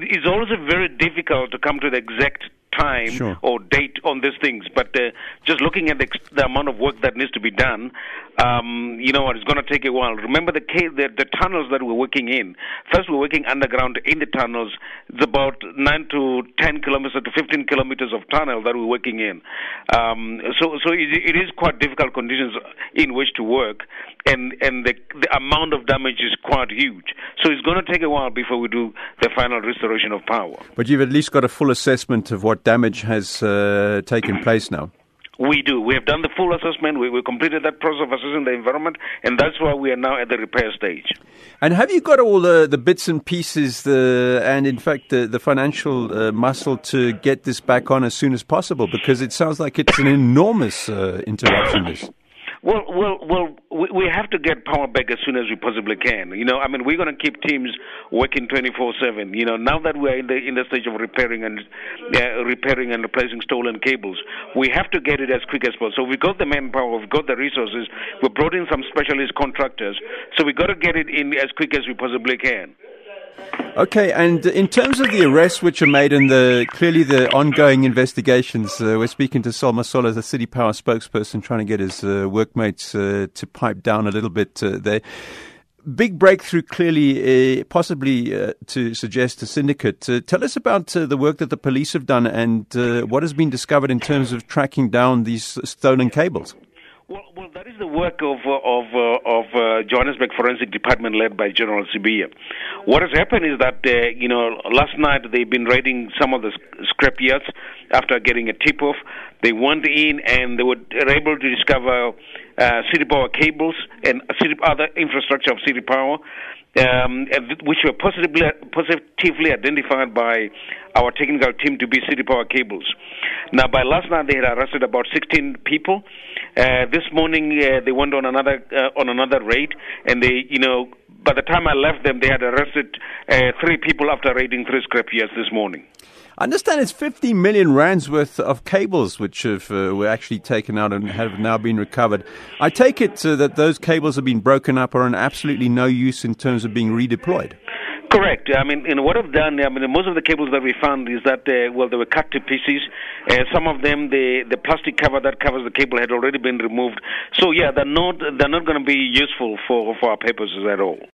It's always very difficult to come to the exact time Sure. or date on these things. But uh, just looking at the, the amount of work that needs to be done, um, you know what, it's going to take a while. Remember the, ca- the the tunnels that we're working in. First, we're working underground in the tunnels. It's about nine to ten kilometers to fifteen kilometers of tunnel that we're working in. Um, so, so it, it is quite difficult conditions in which to work, and and the the amount of damage is quite huge. So it's going to take a while before we do the final restoration of power. But you've at least got a full assessment of what damage has uh, taken place now. We do. We have done the full assessment. We, we completed that process of assessing the environment, and that's why we are now at the repair stage. And have you got all the, the bits and pieces, the, and in fact the, the financial uh, muscle to get this back on as soon as possible? Because it sounds like it's an enormous uh, interruption. This. Well, well, well. We, have to get power back as soon as we possibly can. You know, I mean, we're going to keep teams working 24/7. You know, now that we're in the in the stage of repairing and uh, repairing and replacing stolen cables, we have to get it as quick as possible. So we've got the manpower, we've got the resources, we brought in some specialist contractors. So we got to get it in as quick as we possibly can. Okay, and in terms of the arrests which are made and the clearly the ongoing investigations, uh, we're speaking to Sol Masolo, the City Power spokesperson, trying to get his uh, workmates uh, to pipe down a little bit uh, there. Big breakthrough, clearly, uh, possibly uh, to suggest a syndicate. Tell us about the work that the police have done and what has been discovered in terms of tracking down these stolen cables. Well, well, that is the work of uh, of uh, of uh, Johannesburg Forensic Department led by General Sibiya. What has happened is that uh, you know last night they've been raiding some of the sc- scrap yards after getting a tip off. They went in and they were able to discover city power cables and city, other infrastructure of city power. Um, which were positively, positively identified by our technical team to be city power cables. Now, by last night, they had arrested about 16 people. Uh, this morning, uh, they went on another uh, on another raid, and they, you know, by the time I left them, they had arrested three people after raiding three scrap yards this morning. I understand it's 50 million rands worth of cables which have, uh, were actually taken out and have now been recovered. I take it uh, that those cables have been broken up or are in absolutely no use in terms of being redeployed. Correct. I mean, you know, what I've done, I mean, most of the cables that we found is that, uh, well, they were cut to pieces. Uh, some of them, the the plastic cover that covers the cable had already been removed. So yeah, they're not they're not going to be useful for for our purposes at all.